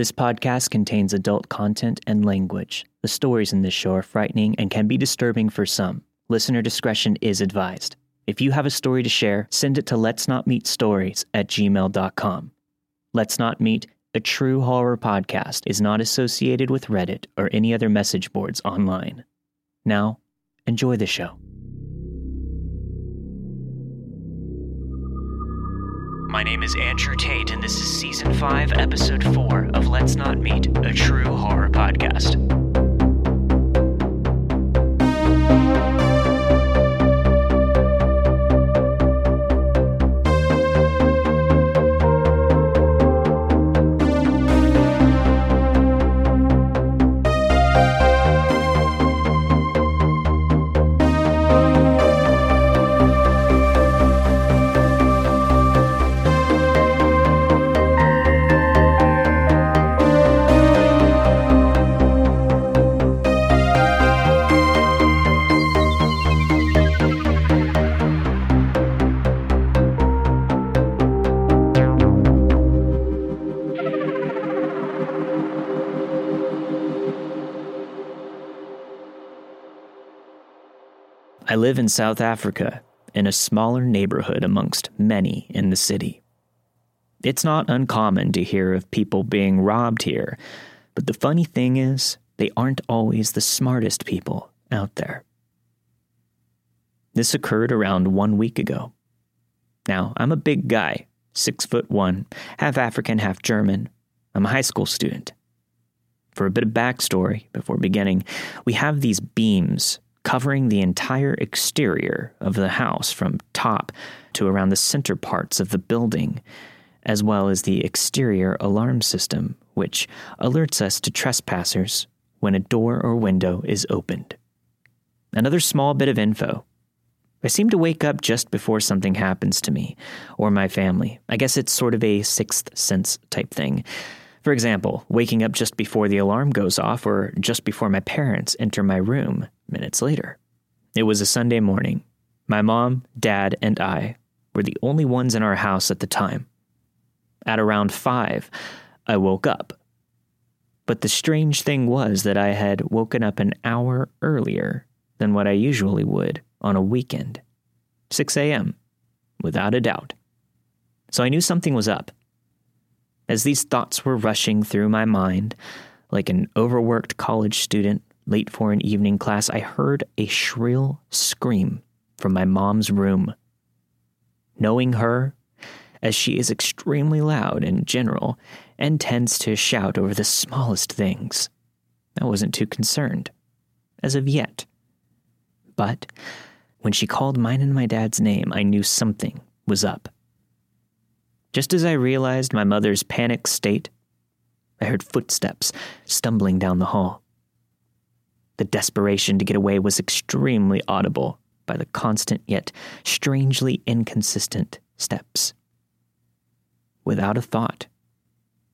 This podcast contains adult content and language. The stories in this show are frightening and can be disturbing for some. Listener discretion is advised. If you have a story to share, send it to let's not meet stories at gmail.com. Let's Not Meet, a true horror podcast, is not associated with Reddit or any other message boards online. Now, enjoy the show. My name is Andrew Tate, and this is Season 5, Episode 4 of Let's Not Meet, a true horror podcast. Live in South Africa, in a smaller neighborhood amongst many in the city. It's not uncommon to hear of people being robbed here, but the funny thing is, they aren't always the smartest people out there. This occurred around one week ago. Now, I'm a big guy, six foot one, half African, half German. I'm a high school student. For a bit of backstory before beginning, we have these beams covering the entire exterior of the house from top to around the center parts of the building, as well as the exterior alarm system, which alerts us to trespassers when a door or window is opened. Another small bit of info. I seem to wake up just before something happens to me or my family. I guess it's sort of a sixth sense type thing. For example, waking up just before the alarm goes off or just before my parents enter my room minutes later. It was a Sunday morning. My mom, dad, and I were the only ones in our house at the time. At around five, I woke up. But the strange thing was that I had woken up an hour earlier than what I usually would on a weekend 6 a.m., without a doubt. So I knew something was up. As these thoughts were rushing through my mind, like an overworked college student late for an evening class, I heard a shrill scream from my mom's room. Knowing her, as she is extremely loud in general and tends to shout over the smallest things, I wasn't too concerned, as of yet. But when she called mine and my dad's name, I knew something was up. Just as I realized my mother's panic state, I heard footsteps stumbling down the hall. The desperation to get away was extremely audible by the constant yet strangely inconsistent steps. Without a thought,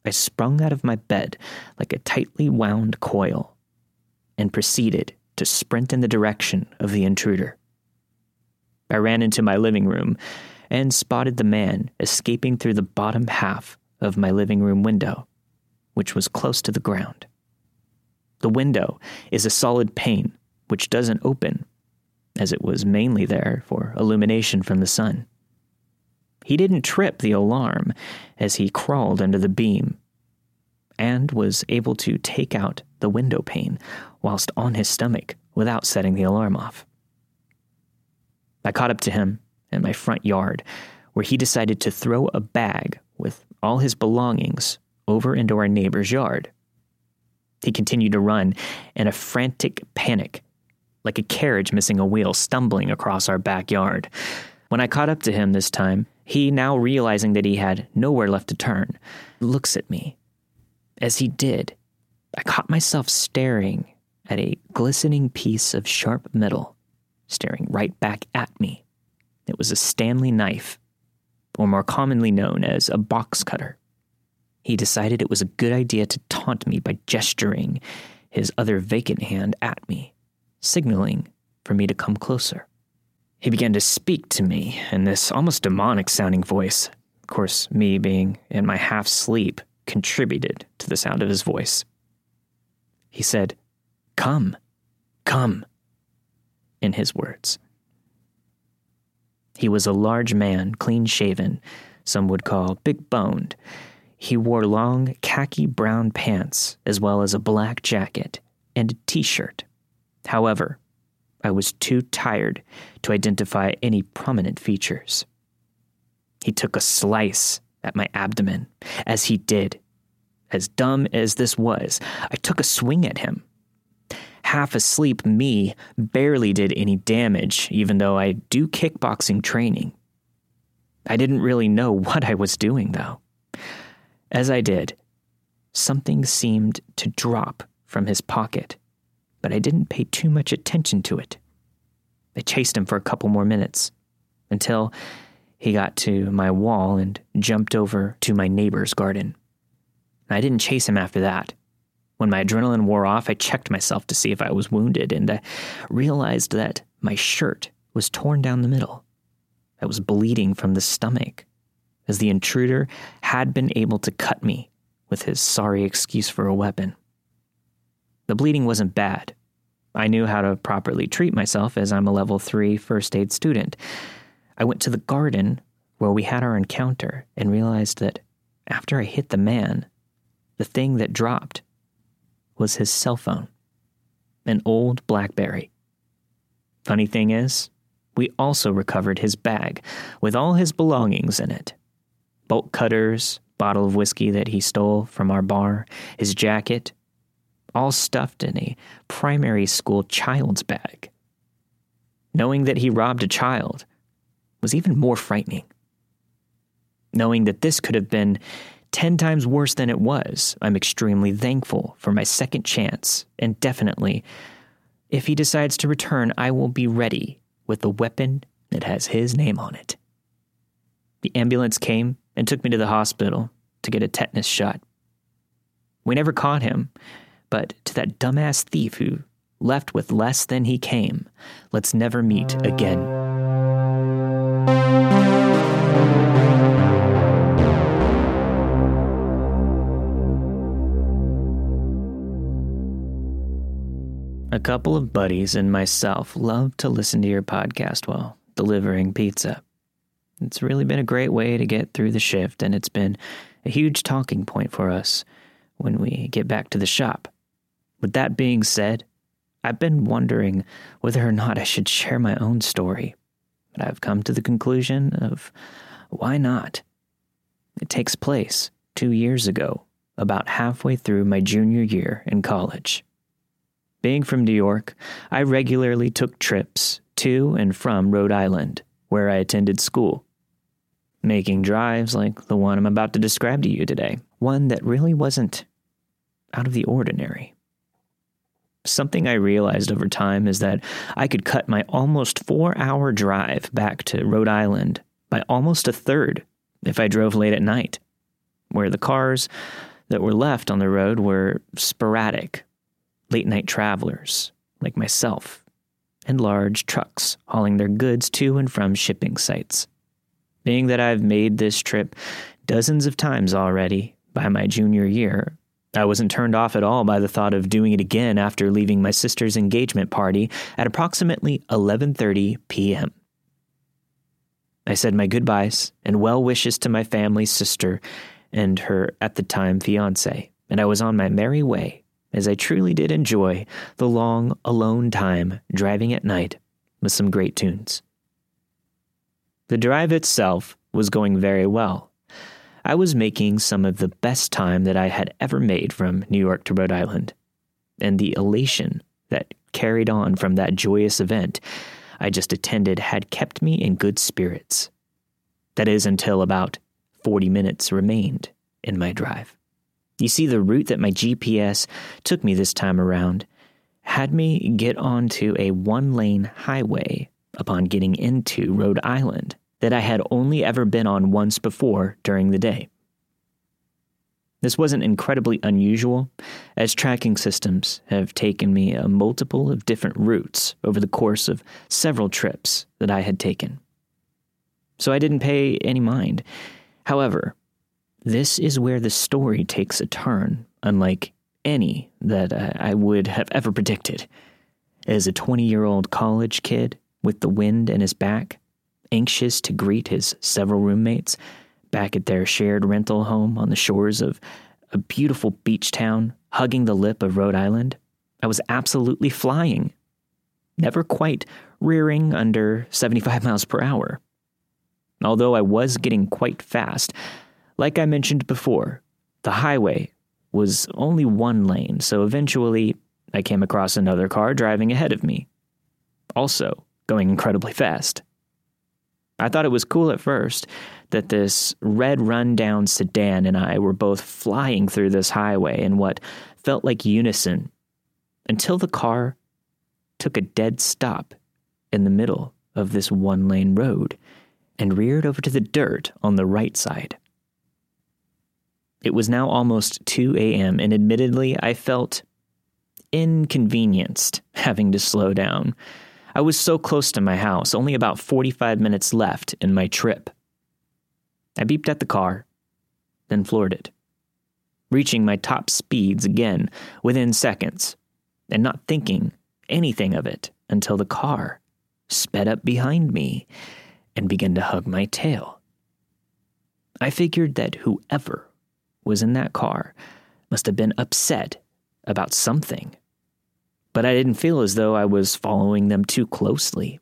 I sprung out of my bed like a tightly wound coil and proceeded to sprint in the direction of the intruder. I ran into my living room and spotted the man escaping through the bottom half of my living room window, which was close to the ground. The window is a solid pane which doesn't open, as it was mainly there for illumination from the sun. He didn't trip the alarm as he crawled under the beam and was able to take out the window pane whilst on his stomach without setting the alarm off. I caught up to him in my front yard, where he decided to throw a bag with all his belongings over into our neighbor's yard. He continued to run in a frantic panic, like a carriage missing a wheel stumbling across our backyard. When I caught up to him this time, he, now realizing that he had nowhere left to turn, looks at me. As he did, I caught myself staring at a glistening piece of sharp metal, staring right back at me. It was a Stanley knife, or more commonly known as a box cutter. He decided it was a good idea to taunt me by gesturing his other vacant hand at me, signaling for me to come closer. He began to speak to me in this almost demonic sounding voice. Of course, me being in my half sleep, contributed to the sound of his voice. He said, Come, come, in his words. He was a large man, clean shaven, some would call big boned. He wore long khaki brown pants, as well as a black jacket and a t shirt. However, I was too tired to identify any prominent features. He took a slice at my abdomen. As he did, as dumb as this was, I took a swing at him. Half asleep me barely did any damage, even though I do kickboxing training. I didn't really know what I was doing, though. As I did, something seemed to drop from his pocket, but I didn't pay too much attention to it. I chased him for a couple more minutes until he got to my wall and jumped over to my neighbor's garden. I didn't chase him after that. When my adrenaline wore off, I checked myself to see if I was wounded and I realized that my shirt was torn down the middle. I was bleeding from the stomach, as the intruder had been able to cut me with his sorry excuse for a weapon. The bleeding wasn't bad. I knew how to properly treat myself as I'm a level 3 first aid student, I went to the garden where we had our encounter and realized that after I hit the man, the thing that dropped was his cell phone, an old Blackberry. Funny thing is, we also recovered his bag with all his belongings in it bolt cutters, bottle of whiskey that he stole from our bar, his jacket, all stuffed in a primary school child's bag. Knowing that he robbed a child was even more frightening. Knowing that this could have been 10 times worse than it was, I'm extremely thankful for my second chance, and definitely, if he decides to return, I will be ready with a weapon that has his name on it. The ambulance came and took me to the hospital to get a tetanus shot. We never caught him, but to that dumbass thief who left with less than he came, let's never meet again. A couple of buddies and myself love to listen to your podcast while delivering pizza. It's really been a great way to get through the shift, and it's been a huge talking point for us when we get back to the shop. With that being said, I've been wondering whether or not I should share my own story, but I've come to the conclusion of why not? It takes place two years ago, about halfway through my junior year in college. Being from New York, I regularly took trips to and from Rhode Island, where I attended school. Making drives like the one I'm about to describe to you today, one that really wasn't out of the ordinary. Something I realized over time is that I could cut my almost four hour drive back to Rhode Island by almost a third if I drove late at night, where the cars that were left on the road were sporadic late night travelers like myself, and large trucks hauling their goods to and from shipping sites. Being that I've made this trip dozens of times already by my junior year, I wasn't turned off at all by the thought of doing it again after leaving my sister's engagement party at approximately 11:30 p.m. I said my goodbyes and well wishes to my family's sister and her at the time fiance, and I was on my merry way as I truly did enjoy the long, alone time driving at night with some great tunes. The drive itself was going very well. I was making some of the best time that I had ever made from New York to Rhode Island, and the elation that carried on from that joyous event I just attended had kept me in good spirits. That is, until about 40 minutes remained in my drive. You see, the route that my GPS took me this time around had me get onto a one lane highway upon getting into Rhode Island that I had only ever been on once before during the day. This wasn't incredibly unusual, as tracking systems have taken me a multiple of different routes over the course of several trips that I had taken. So I didn't pay any mind. However, this is where the story takes a turn, unlike any that I would have ever predicted. As a 20 year old college kid with the wind in his back, anxious to greet his several roommates back at their shared rental home on the shores of a beautiful beach town hugging the lip of Rhode Island, I was absolutely flying, never quite rearing under 75 miles per hour. Although I was getting quite fast, like I mentioned before, the highway was only one lane, so eventually I came across another car driving ahead of me, also going incredibly fast. I thought it was cool at first that this red rundown sedan and I were both flying through this highway in what felt like unison until the car took a dead stop in the middle of this one lane road and reared over to the dirt on the right side. It was now almost 2 a.m., and admittedly, I felt inconvenienced having to slow down. I was so close to my house, only about 45 minutes left in my trip. I beeped at the car, then floored it, reaching my top speeds again within seconds, and not thinking anything of it until the car sped up behind me and began to hug my tail. I figured that whoever was in that car must have been upset about something. But I didn't feel as though I was following them too closely.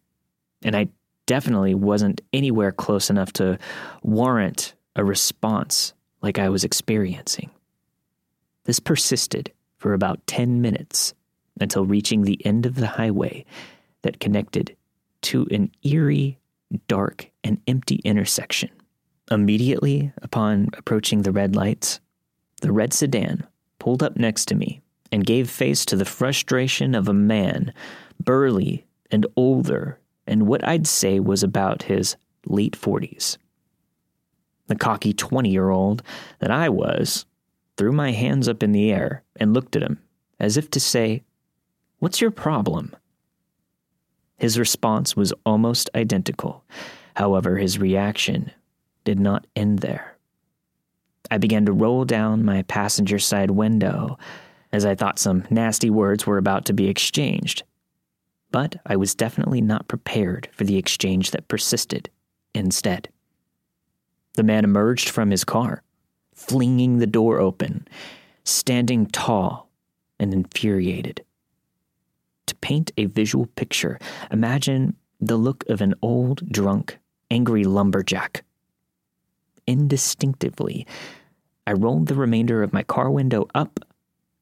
And I definitely wasn't anywhere close enough to warrant a response like I was experiencing. This persisted for about 10 minutes until reaching the end of the highway that connected to an eerie, dark, and empty intersection. Immediately upon approaching the red lights, the red sedan pulled up next to me and gave face to the frustration of a man, burly and older, and what I'd say was about his late 40s. The cocky 20 year old that I was threw my hands up in the air and looked at him as if to say, What's your problem? His response was almost identical. However, his reaction did not end there. I began to roll down my passenger side window as I thought some nasty words were about to be exchanged. But I was definitely not prepared for the exchange that persisted instead. The man emerged from his car, flinging the door open, standing tall and infuriated. To paint a visual picture, imagine the look of an old, drunk, angry lumberjack. Indistinctively, I rolled the remainder of my car window up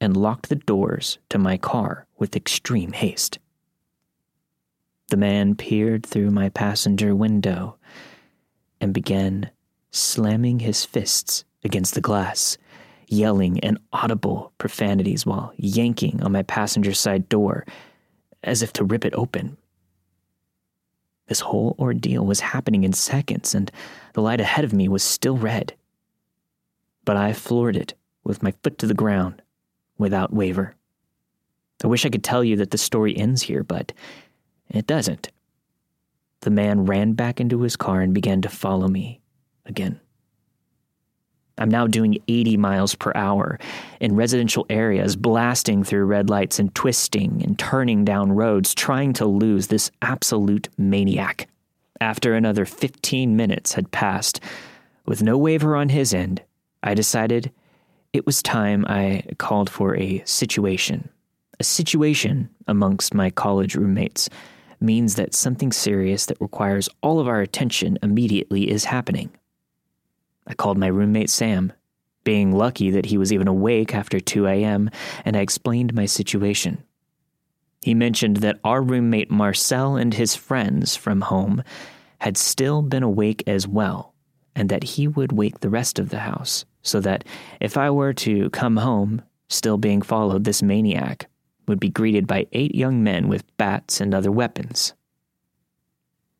and locked the doors to my car with extreme haste. The man peered through my passenger window and began slamming his fists against the glass, yelling inaudible profanities while yanking on my passenger side door as if to rip it open. This whole ordeal was happening in seconds, and the light ahead of me was still red. But I floored it with my foot to the ground without waver. I wish I could tell you that the story ends here, but it doesn't. The man ran back into his car and began to follow me again. I'm now doing 80 miles per hour in residential areas, blasting through red lights and twisting and turning down roads, trying to lose this absolute maniac. After another 15 minutes had passed, with no waiver on his end, I decided it was time I called for a situation. A situation amongst my college roommates means that something serious that requires all of our attention immediately is happening. I called my roommate Sam, being lucky that he was even awake after 2 a.m., and I explained my situation. He mentioned that our roommate Marcel and his friends from home had still been awake as well, and that he would wake the rest of the house, so that if I were to come home, still being followed, this maniac would be greeted by eight young men with bats and other weapons.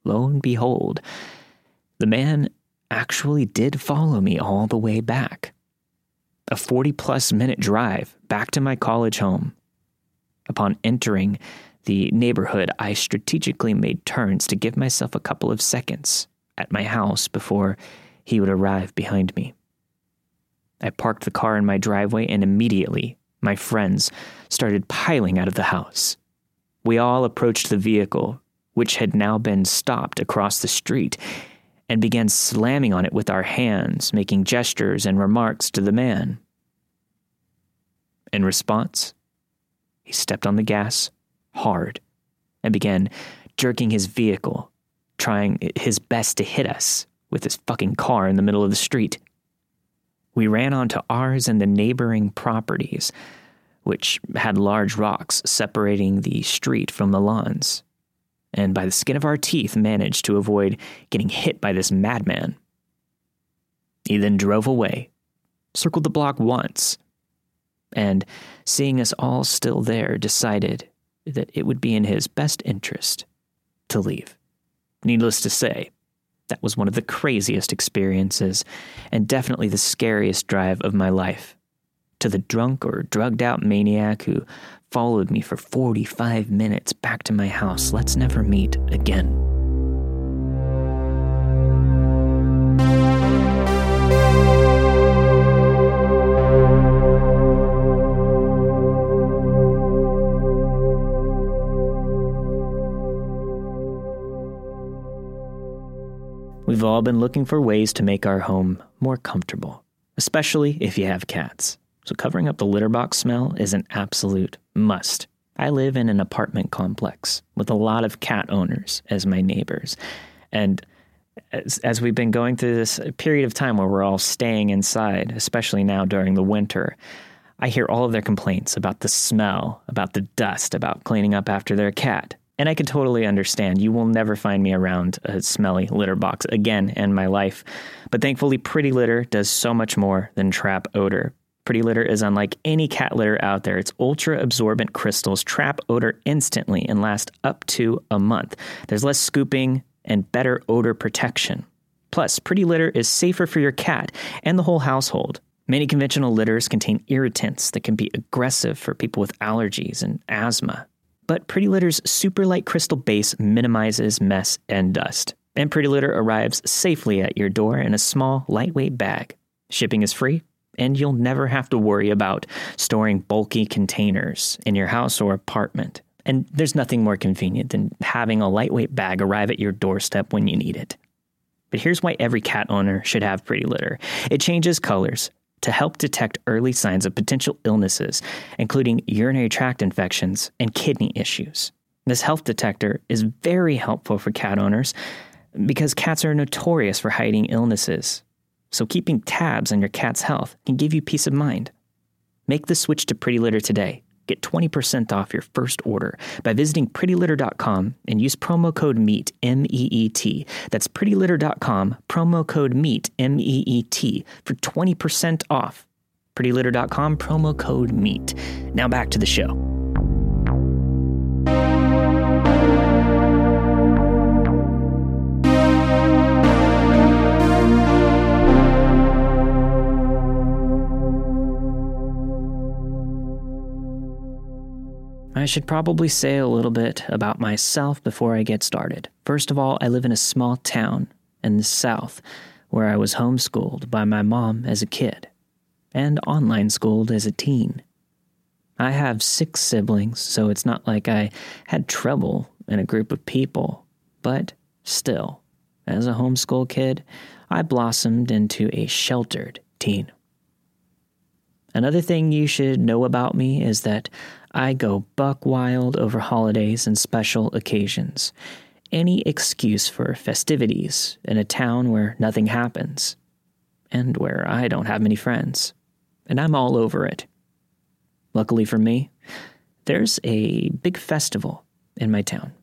Lo and behold, the man actually did follow me all the way back. A 40 plus minute drive back to my college home. Upon entering the neighborhood, I strategically made turns to give myself a couple of seconds at my house before he would arrive behind me. I parked the car in my driveway, and immediately my friends started piling out of the house. We all approached the vehicle, which had now been stopped across the street, and began slamming on it with our hands, making gestures and remarks to the man. In response, he stepped on the gas hard and began jerking his vehicle, trying his best to hit us with his fucking car in the middle of the street. We ran onto ours and the neighboring properties, which had large rocks separating the street from the lawns, and by the skin of our teeth managed to avoid getting hit by this madman. He then drove away, circled the block once, and, seeing us all still there, decided that it would be in his best interest to leave. Needless to say, that was one of the craziest experiences and definitely the scariest drive of my life. To the drunk or drugged out maniac who followed me for 45 minutes back to my house, let's never meet again. We've all been looking for ways to make our home more comfortable, especially if you have cats. So, covering up the litter box smell is an absolute must. I live in an apartment complex with a lot of cat owners as my neighbors. And as, as, we've been going through this period of time where we're all staying inside, especially now during the winter, I hear all of their complaints about the smell, about the dust, about cleaning up after their cat. And I can totally understand. You will never find me around a smelly litter box again in my life. But thankfully, Pretty Litter does so much more than trap odor. Pretty Litter is unlike any cat litter out there. Its ultra absorbent crystals trap odor instantly and last up to a month. There's less scooping and better odor protection. Plus, Pretty Litter is safer for your cat and the whole household. Many conventional litters contain irritants that can be aggressive for people with allergies and asthma. But Pretty Litter's super light crystal base minimizes mess and dust. And Pretty Litter arrives safely at your door in a small, lightweight bag. Shipping is free, and you'll never have to worry about storing bulky containers in your house or apartment. And there's nothing more convenient than having a lightweight bag arrive at your doorstep when you need it. But here's why every cat owner should have Pretty Litter it changes colors, to help detect early signs of potential illnesses, including urinary tract infections and kidney issues. This health detector is very helpful for cat owners because cats are notorious for hiding illnesses. So, keeping tabs on your cat's health can give you peace of mind. Make the switch to Pretty Litter today Get 20% off your first order by visiting prettylitter.com and use promo code MEET, M E E T. That's prettylitter.com, promo code MEET, M E E T, for 20% off. Prettylitter.com, promo code MEET. Now back to the show. I should probably say a little bit about myself before I get started. First of all, I live in a small town in the South where I was homeschooled by my mom as a kid and online schooled as a teen. I have six siblings, so it's not like I had trouble in a group of people, but still, as a homeschool kid, I blossomed into a sheltered teen. Another thing you should know about me is that I go buck wild over holidays and special occasions. Any excuse for festivities in a town where nothing happens, and where I don't have many friends. And I'm all over it. Luckily for me, there's a big festival in my town.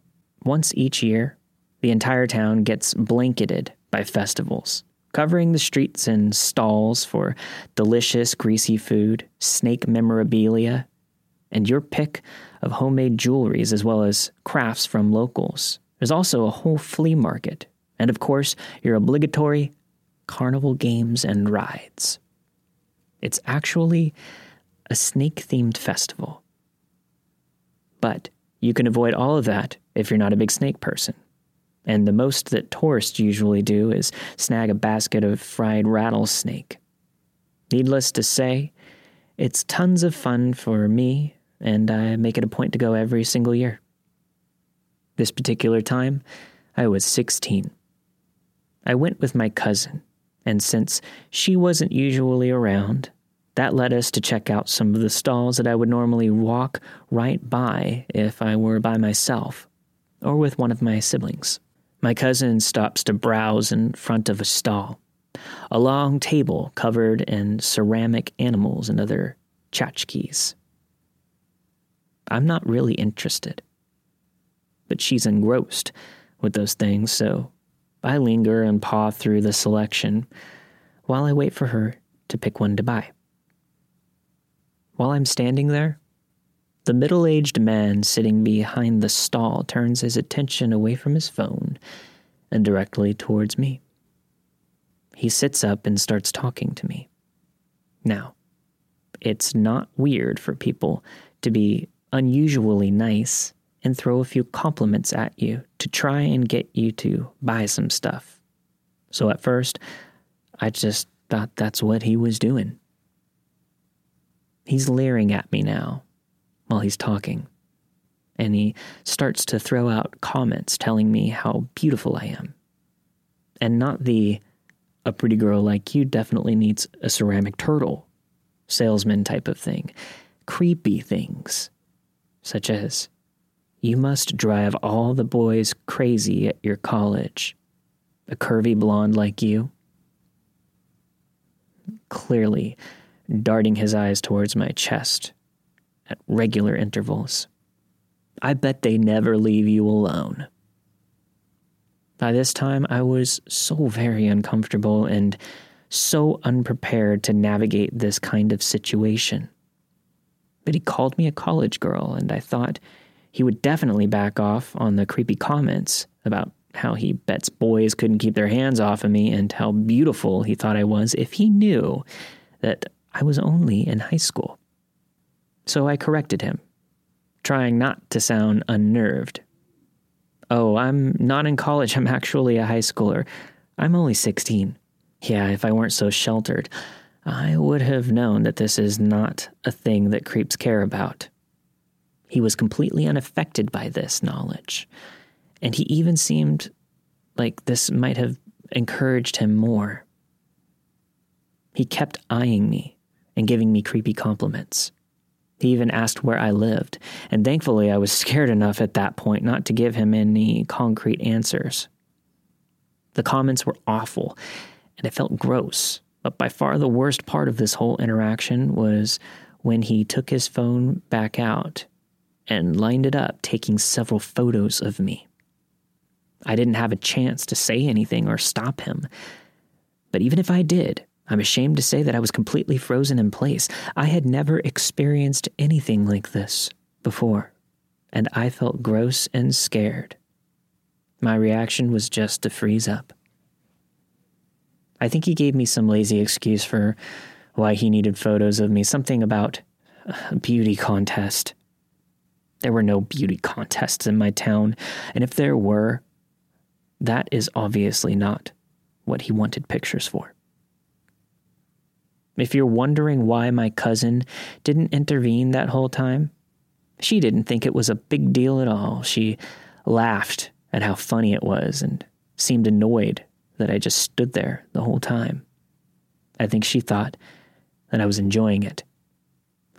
Once each year, the entire town gets blanketed by festivals, covering the streets and stalls for delicious, greasy food, snake memorabilia, and your pick of homemade jewelries as well as crafts from locals. There's also a whole flea market, and of course, your obligatory carnival games and rides. It's actually a snake themed festival. But you can avoid all of that if you're not a big snake person. And the most that tourists usually do is snag a basket of fried rattlesnake. Needless to say, it's tons of fun for me, and I make it a point to go every single year. This particular time, I was 16. I went with my cousin, and since she wasn't usually around, that led us to check out some of the stalls that I would normally walk right by if I were by myself or with one of my siblings. My cousin stops to browse in front of a stall, a long table covered in ceramic animals and other tchotchkes. I'm not really interested, but she's engrossed with those things, so I linger and paw through the selection while I wait for her to pick one to buy. While I'm standing there, the middle aged man sitting behind the stall turns his attention away from his phone and directly towards me. He sits up and starts talking to me. Now, it's not weird for people to be unusually nice and throw a few compliments at you to try and get you to buy some stuff. So at first, I just thought that's what he was doing. He's leering at me now while he's talking, and he starts to throw out comments telling me how beautiful I am. And not the, a pretty girl like you definitely needs a ceramic turtle salesman type of thing. Creepy things, such as, you must drive all the boys crazy at your college. A curvy blonde like you? Clearly, darting his eyes towards my chest at regular intervals. I bet they never leave you alone. By this time, I was so very uncomfortable and so unprepared to navigate this kind of situation. But he called me a college girl, and I thought he would definitely back off on the creepy comments about how he bets boys couldn't keep their hands off of me and how beautiful he thought I was if he knew that I was only in high school. So I corrected him, trying not to sound unnerved. Oh, I'm not in college, I'm actually a high schooler. I'm only 16. Yeah, if I weren't so sheltered, I would have known that this is not a thing that creeps care about. He was completely unaffected by this knowledge, and he even seemed like this might have encouraged him more. He kept eyeing me and giving me creepy compliments. He even asked where I lived, and thankfully I was scared enough at that point not to give him any concrete answers. The comments were awful, and it felt gross, but by far the worst part of this whole interaction was when he took his phone back out and lined it up, taking several photos of me. I didn't have a chance to say anything or stop him. But even if I did, I'm ashamed to say that I was completely frozen in place. I had never experienced anything like this before, and I felt gross and scared. My reaction was just to freeze up. I think he gave me some lazy excuse for why he needed photos of me, something about a beauty contest. There were no beauty contests in my town, and if there were, that is obviously not what he wanted pictures for. If you're wondering why my cousin didn't intervene that whole time, she didn't think it was a big deal at all. She laughed at how funny it was and seemed annoyed that I just stood there the whole time. I think she thought that I was enjoying it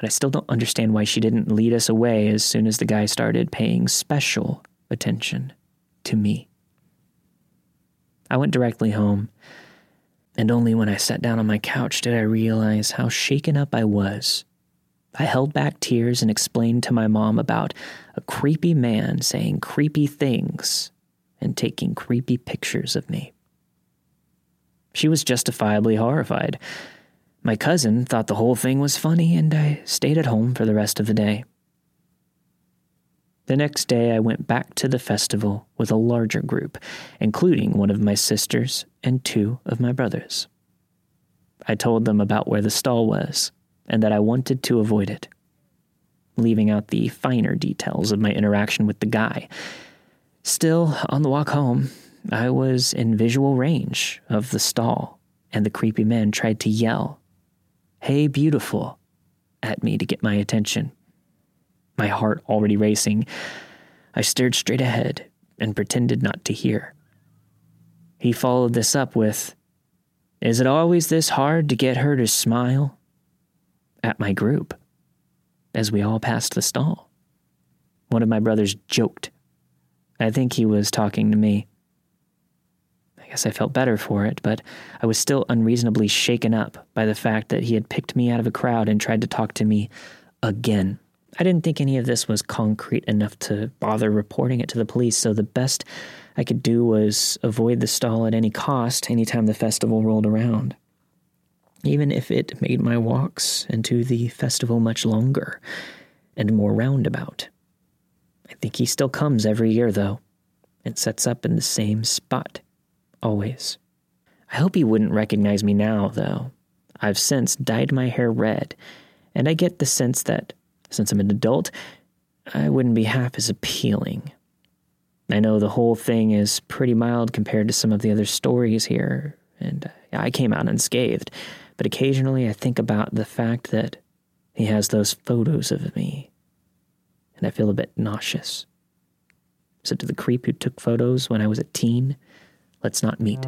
but I still don't understand why she didn't lead us away as soon as the guy started paying special attention to me. I went directly home, and only when I sat down on my couch did I realize how shaken up I was. I held back tears and explained to my mom about a creepy man saying creepy things and taking creepy pictures of me. She was justifiably horrified. My cousin thought the whole thing was funny, and I stayed at home for the rest of the day. The next day, I went back to the festival with a larger group, including one of my sisters and two of my brothers. I told them about where the stall was and that I wanted to avoid it, leaving out the finer details of my interaction with the guy. Still, on the walk home, I was in visual range of the stall, and the creepy man tried to yell Hey, beautiful, at me to get my attention. My heart already racing, I stared straight ahead and pretended not to hear. He followed this up with, Is it always this hard to get her to smile? At my group, as we all passed the stall. One of my brothers joked. I think he was talking to me. I guess I felt better for it, but I was still unreasonably shaken up by the fact that he had picked me out of a crowd and tried to talk to me again. I didn't think any of this was concrete enough to bother reporting it to the police, so the best I could do was avoid the stall at any cost anytime the festival rolled around. Even if it made my walks into the festival much longer and more roundabout. I think he still comes every year, though, and sets up in the same spot, always. I hope he wouldn't recognize me now, though. I've since dyed my hair red, and I get the sense that since I'm an adult, I wouldn't be half as appealing. I know the whole thing is pretty mild compared to some of the other stories here, and I came out unscathed, but occasionally I think about the fact that he has those photos of me, and I feel a bit nauseous. So, to the creep who took photos when I was a teen, let's not meet.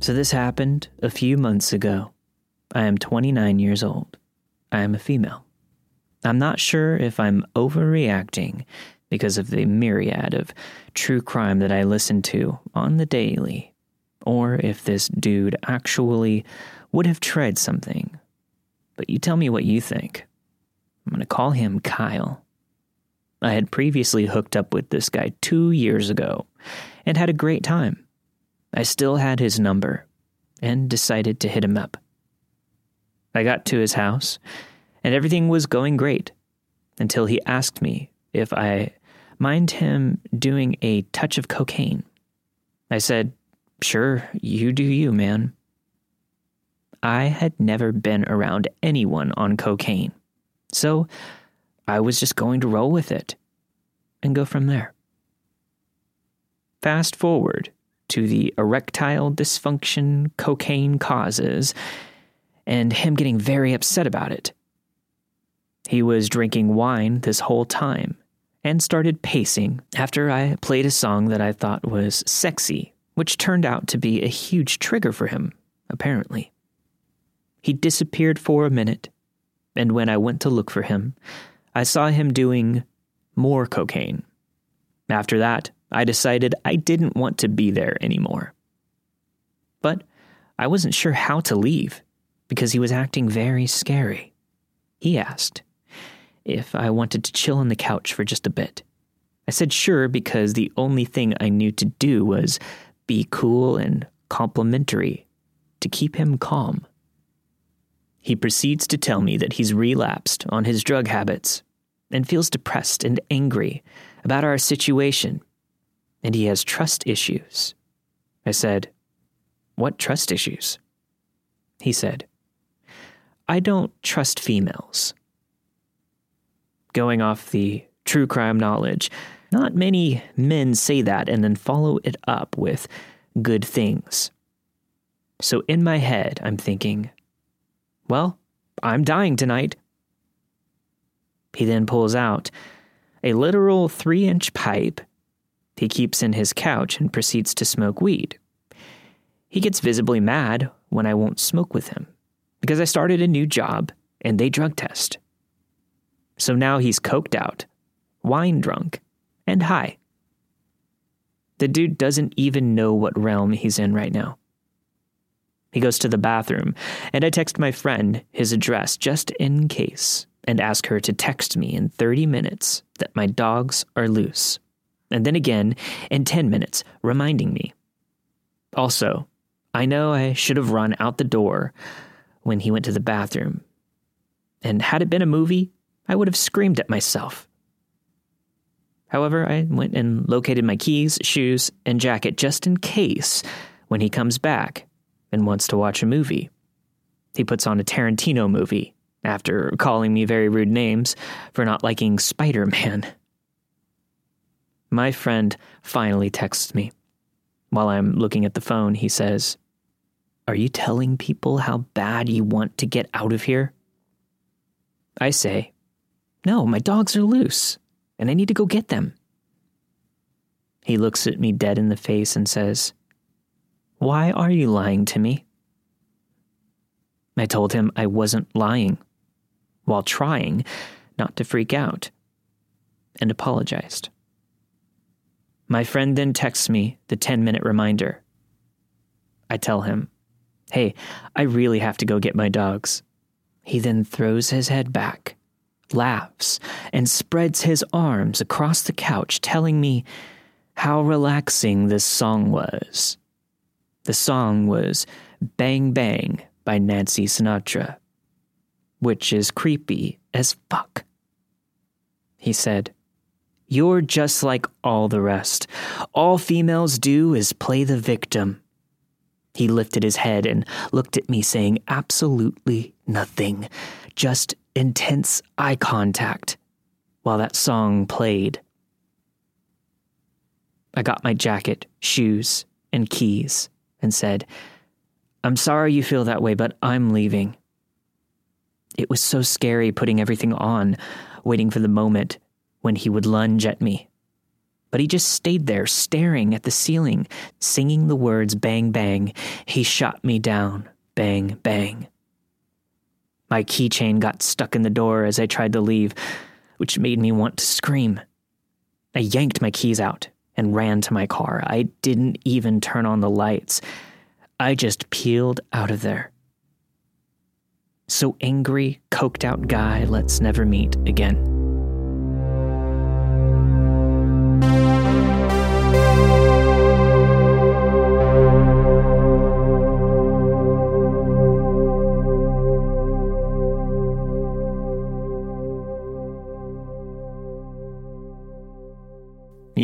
So, this happened a few months ago. I am 29 years old. I am a female. I'm not sure if I'm overreacting because of the myriad of true crime that I listen to on the daily, or if this dude actually would have tried something. But you tell me what you think. I'm going to call him Kyle. I had previously hooked up with this guy two years ago and had a great time. I still had his number and decided to hit him up. I got to his house, and everything was going great until he asked me if I mind him doing a touch of cocaine. I said, Sure, you do you, man. I had never been around anyone on cocaine, so I was just going to roll with it and go from there. Fast forward to the erectile dysfunction cocaine causes, and him getting very upset about it. He was drinking wine this whole time and started pacing after I played a song that I thought was sexy, which turned out to be a huge trigger for him, apparently. He disappeared for a minute, and when I went to look for him, I saw him doing more cocaine. After that, I decided I didn't want to be there anymore. But I wasn't sure how to leave because he was acting very scary. He asked if I wanted to chill on the couch for just a bit. I said sure because the only thing I knew to do was be cool and complimentary to keep him calm. He proceeds to tell me that he's relapsed on his drug habits and feels depressed and angry about our situation and he has trust issues. I said, What trust issues? He said, I don't trust females. Going off the true crime knowledge, not many men say that and then follow it up with good things. So in my head, I'm thinking, well, I'm dying tonight. He then pulls out a literal three inch pipe he keeps in his couch and proceeds to smoke weed. He gets visibly mad when I won't smoke with him because I started a new job and they drug test. So now he's coked out, wine drunk, and high. The dude doesn't even know what realm he's in right now. He goes to the bathroom, and I text my friend his address just in case and ask her to text me in 30 minutes that my dogs are loose and then again in 10 minutes, reminding me. Also, I know I should have run out the door when he went to the bathroom. And had it been a movie, I would have screamed at myself. However, I went and located my keys, shoes, and jacket just in case when he comes back and wants to watch a movie. He puts on a Tarantino movie, after calling me very rude names for not liking Spider Man. My friend finally texts me. While I'm looking at the phone, he says, Are you telling people how bad you want to get out of here? I say, No, my dogs are loose, and I need to go get them. He looks at me dead in the face and says, Why are you lying to me? I told him I wasn't lying, while trying not to freak out, and apologized. My friend then texts me the 10 minute reminder. I tell him, Hey, I really have to go get my dogs. He then throws his head back, laughs, and spreads his arms across the couch, telling me how relaxing this song was. The song was Bang Bang by Nancy Sinatra, which is creepy as fuck. He said, You're just like all the rest. All females do is play the victim. He lifted his head and looked at me, saying absolutely nothing, just intense eye contact while that song played. I got my jacket, shoes, and keys and said, I'm sorry you feel that way, but I'm leaving. It was so scary putting everything on, waiting for the moment when he would lunge at me. But he just stayed there, staring at the ceiling, singing the words bang bang. He shot me down, bang bang. My keychain got stuck in the door as I tried to leave, which made me want to scream. I yanked my keys out and ran to my car. I didn't even turn on the lights. I just peeled out of there. So angry, coked out guy, let's never meet again.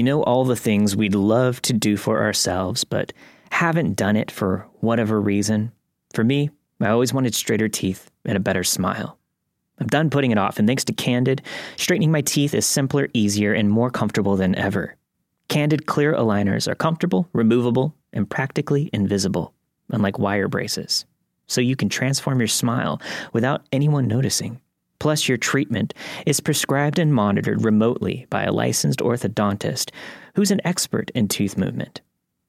You know, all the things we'd love to do for ourselves, but haven't done it for whatever reason. For me, I always wanted straighter teeth and a better smile. I'm done putting it off, and thanks to Candid, straightening my teeth is simpler, easier, and more comfortable than ever. Candid clear aligners are comfortable, removable, and practically invisible, unlike wire braces. So you can transform your smile without anyone noticing. Plus, your treatment is prescribed and monitored remotely by a licensed orthodontist who's an expert in tooth movement.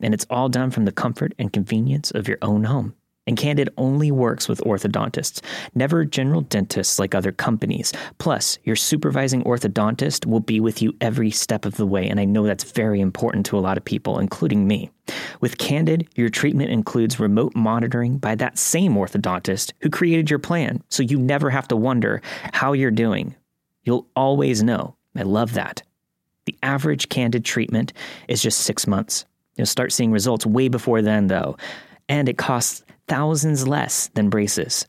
And it's all done from the comfort and convenience of your own home. And Candid only works with orthodontists, never general dentists like other companies. Plus, your supervising orthodontist will be with you every step of the way, and I know that's very important to a lot of people, including me. With Candid, your treatment includes remote monitoring by that same orthodontist who created your plan, so you never have to wonder how you're doing. You'll always know. I love that. The average Candid treatment is just six months. You'll start seeing results way before then, though, and it costs thousands less than braces.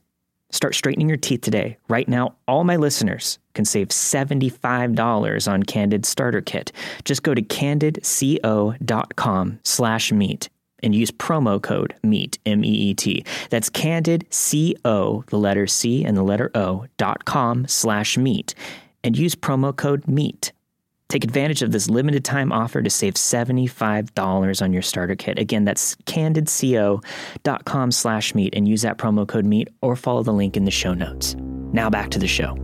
Start straightening your teeth today. Right now, all my listeners can save $75 on Candid Starter Kit. Just go to candidco.com slash meet and use promo code MEET, M-E-E-T. That's candidco, the letter C and the letter O, dot com slash meet, and use promo code MEET. Take advantage of this limited time offer to save $75 on your starter kit. Again, that's candidco.com slash meet and use that promo code meet or follow the link in the show notes. Now back to the show.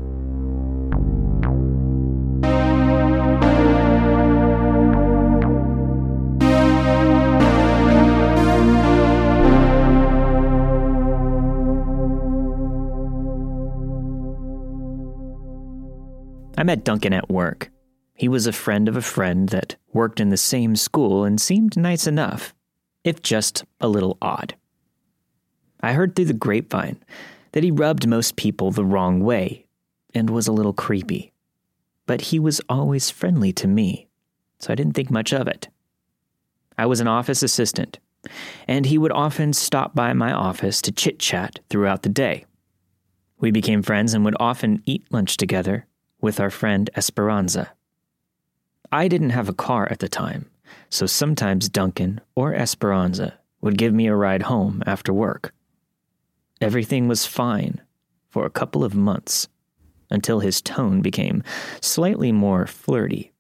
I met Duncan at work. He was a friend of a friend that worked in the same school and seemed nice enough, if just a little odd. I heard through the grapevine that he rubbed most people the wrong way and was a little creepy. But he was always friendly to me, so I didn't think much of it. I was an office assistant, and he would often stop by my office to chit chat throughout the day. We became friends and would often eat lunch together with our friend Esperanza. I didn't have a car at the time, so sometimes Duncan or Esperanza would give me a ride home after work. Everything was fine for a couple of months until his tone became slightly more flirty,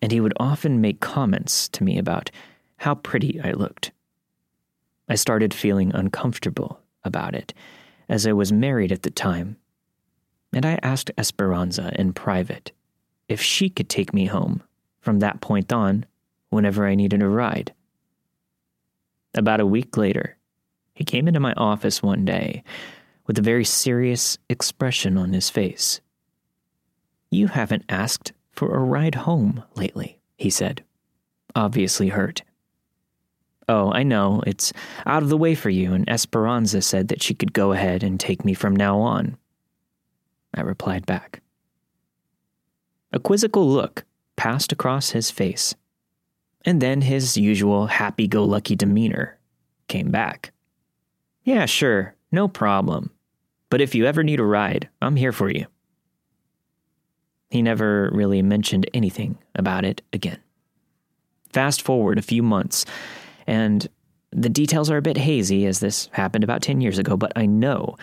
and he would often make comments to me about how pretty I looked. I started feeling uncomfortable about it, as I was married at the time, and I asked Esperanza in private if she could take me home from that point on whenever I needed a ride. About a week later, he came into my office one day with a very serious expression on his face. You haven't asked for a ride home lately, he said, obviously hurt. Oh, I know, it's out of the way for you, and Esperanza said that she could go ahead and take me from now on. I replied back. A quizzical look passed across his face, and then his usual happy go lucky demeanor came back. Yeah, sure, no problem. But if you ever need a ride, I'm here for you. He never really mentioned anything about it again. Fast forward a few months, and the details are a bit hazy as this happened about 10 years ago, but I know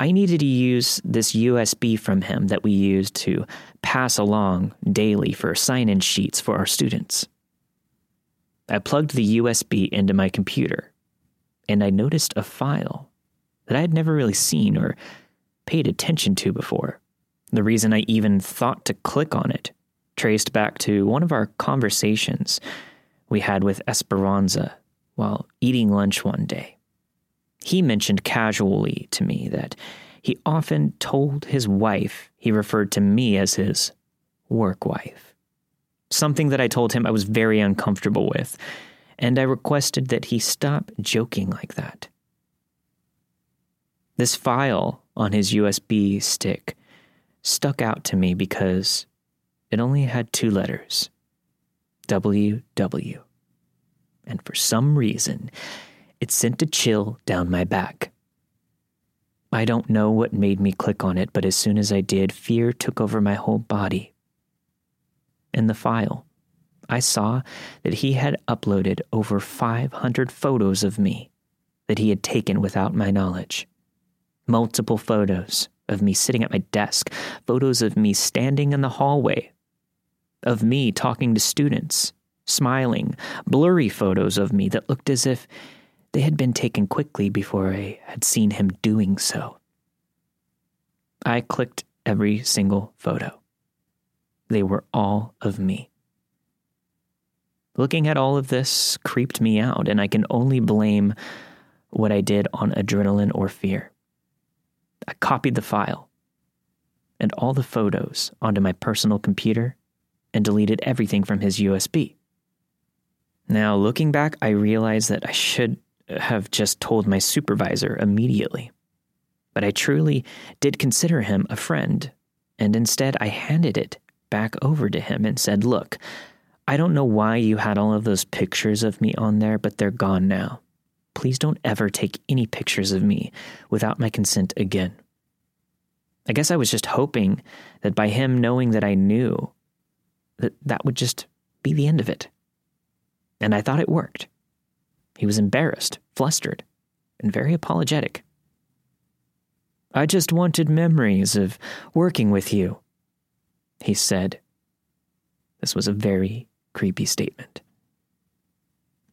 I needed to use this USB from him that we used to pass along daily for sign in sheets for our students. I plugged the USB into my computer, and I noticed a file that I had never really seen or paid attention to before. The reason I even thought to click on it traced back to one of our conversations we had with Esperanza while eating lunch one day. He mentioned casually to me that he often told his wife he referred to me as his work wife. Something that I told him I was very uncomfortable with, and I requested that he stop joking like that. This file on his USB stick stuck out to me because it only had two letters WW. And for some reason, it sent a chill down my back. I don't know what made me click on it, but as soon as I did, fear took over my whole body. In the file, I saw that he had uploaded over 500 photos of me that he had taken without my knowledge. Multiple photos of me sitting at my desk, photos of me standing in the hallway, of me talking to students, smiling, blurry photos of me that looked as if they had been taken quickly before I had seen him doing so. I clicked every single photo. They were all of me. Looking at all of this creeped me out, and I can only blame what I did on adrenaline or fear. I copied the file and all the photos onto my personal computer and deleted everything from his USB. Now, looking back, I realize that I should have just told my supervisor immediately. But I truly did consider him a friend, and instead I handed it back over to him and said, Look, I don't know why you had all of those pictures of me on there, but they're gone now. Please don't ever take any pictures of me without my consent again. I guess I was just hoping that by him knowing that I knew, that that would just be the end of it. And I thought it worked. He was embarrassed, flustered, and very apologetic. I just wanted memories of working with you, he said. This was a very creepy statement.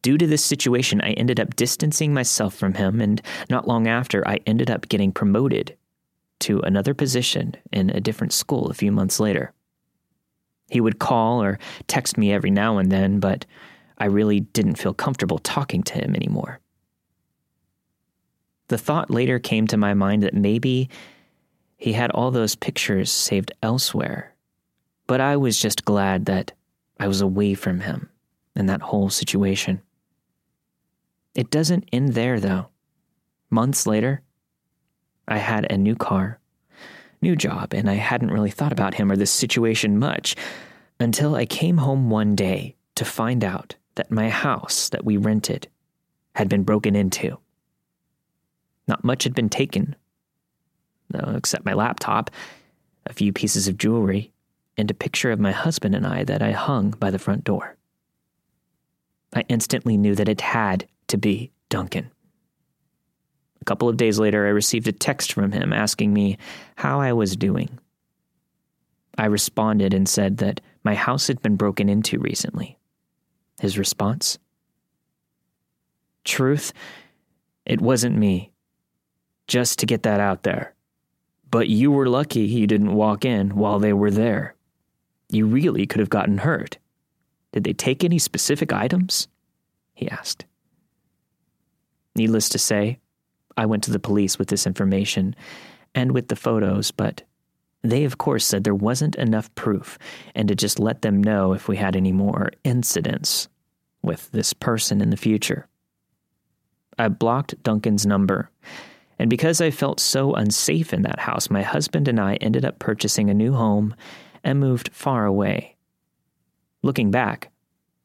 Due to this situation, I ended up distancing myself from him, and not long after, I ended up getting promoted to another position in a different school a few months later. He would call or text me every now and then, but I really didn't feel comfortable talking to him anymore. The thought later came to my mind that maybe he had all those pictures saved elsewhere, but I was just glad that I was away from him and that whole situation. It doesn't end there, though. Months later, I had a new car, new job, and I hadn't really thought about him or this situation much until I came home one day to find out that my house that we rented had been broken into. Not much had been taken, except my laptop, a few pieces of jewelry, and a picture of my husband and I that I hung by the front door. I instantly knew that it had to be Duncan. A couple of days later, I received a text from him asking me how I was doing. I responded and said that my house had been broken into recently. His response? Truth, it wasn't me. Just to get that out there. But you were lucky you didn't walk in while they were there. You really could have gotten hurt. Did they take any specific items? He asked. Needless to say, I went to the police with this information and with the photos, but they, of course, said there wasn't enough proof and to just let them know if we had any more incidents with this person in the future. I blocked Duncan's number, and because I felt so unsafe in that house, my husband and I ended up purchasing a new home and moved far away. Looking back,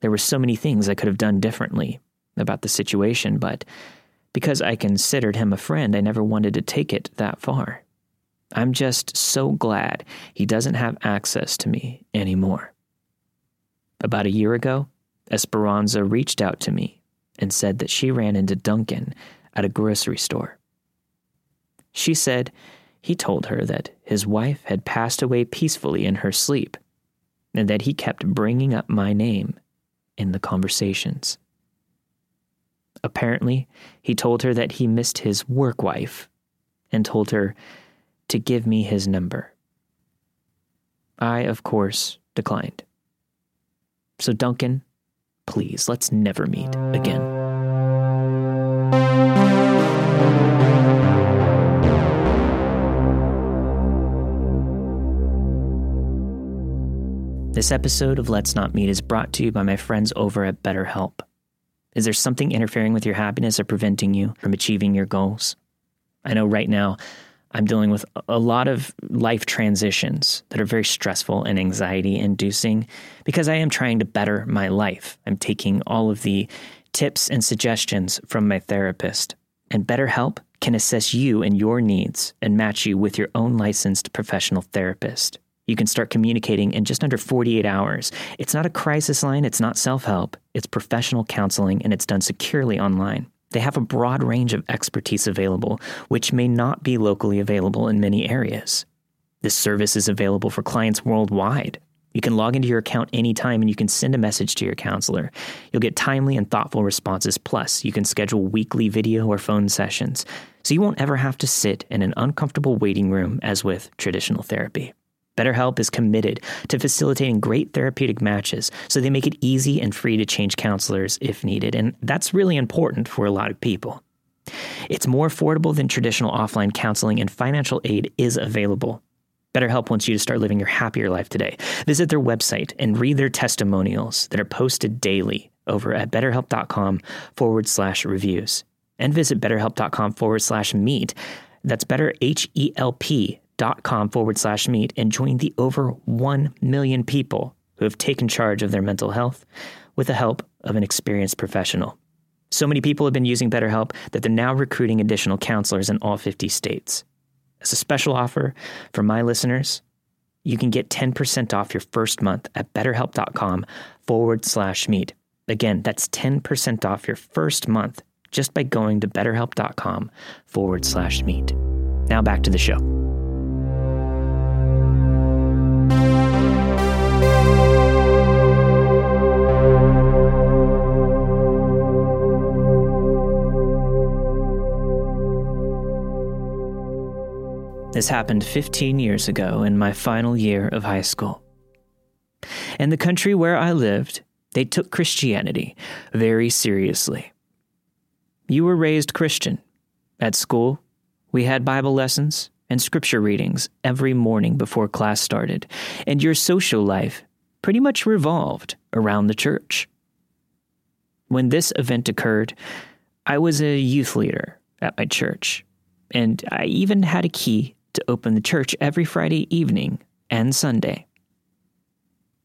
there were so many things I could have done differently about the situation, but because I considered him a friend, I never wanted to take it that far. I'm just so glad he doesn't have access to me anymore. About a year ago, Esperanza reached out to me and said that she ran into Duncan at a grocery store. She said he told her that his wife had passed away peacefully in her sleep and that he kept bringing up my name in the conversations. Apparently, he told her that he missed his work wife and told her to give me his number. I, of course, declined. So, Duncan, please, let's never meet again. This episode of Let's Not Meet is brought to you by my friends over at BetterHelp. Is there something interfering with your happiness or preventing you from achieving your goals? I know right now I'm dealing with a lot of life transitions that are very stressful and anxiety inducing because I am trying to better my life. I'm taking all of the tips and suggestions from my therapist. And BetterHelp can assess you and your needs and match you with your own licensed professional therapist. You can start communicating in just under 48 hours. It's not a crisis line, it's not self help, it's professional counseling, and it's done securely online. They have a broad range of expertise available, which may not be locally available in many areas. This service is available for clients worldwide. You can log into your account anytime and you can send a message to your counselor. You'll get timely and thoughtful responses. Plus, you can schedule weekly video or phone sessions, so you won't ever have to sit in an uncomfortable waiting room as with traditional therapy. BetterHelp is committed to facilitating great therapeutic matches, so they make it easy and free to change counselors if needed, and that's really important for a lot of people. It's more affordable than traditional offline counseling, and financial aid is available. BetterHelp wants you to start living your happier life today. Visit their website and read their testimonials that are posted daily over at betterhelp.com forward slash reviews. And visit betterhelp.com forward slash meet. That's better, H E L P com forward slash meet and join the over 1 million people who have taken charge of their mental health with the help of an experienced professional. So many people have been using BetterHelp that they're now recruiting additional counselors in all 50 states. As a special offer for my listeners, you can get 10% off your first month at betterhelp.com forward slash meet. Again, that's 10% off your first month just by going to betterhelp.com forward slash meet. Now back to the show. This happened 15 years ago in my final year of high school. In the country where I lived, they took Christianity very seriously. You were raised Christian. At school, we had Bible lessons and scripture readings every morning before class started, and your social life pretty much revolved around the church. When this event occurred, I was a youth leader at my church, and I even had a key to open the church every Friday evening and Sunday.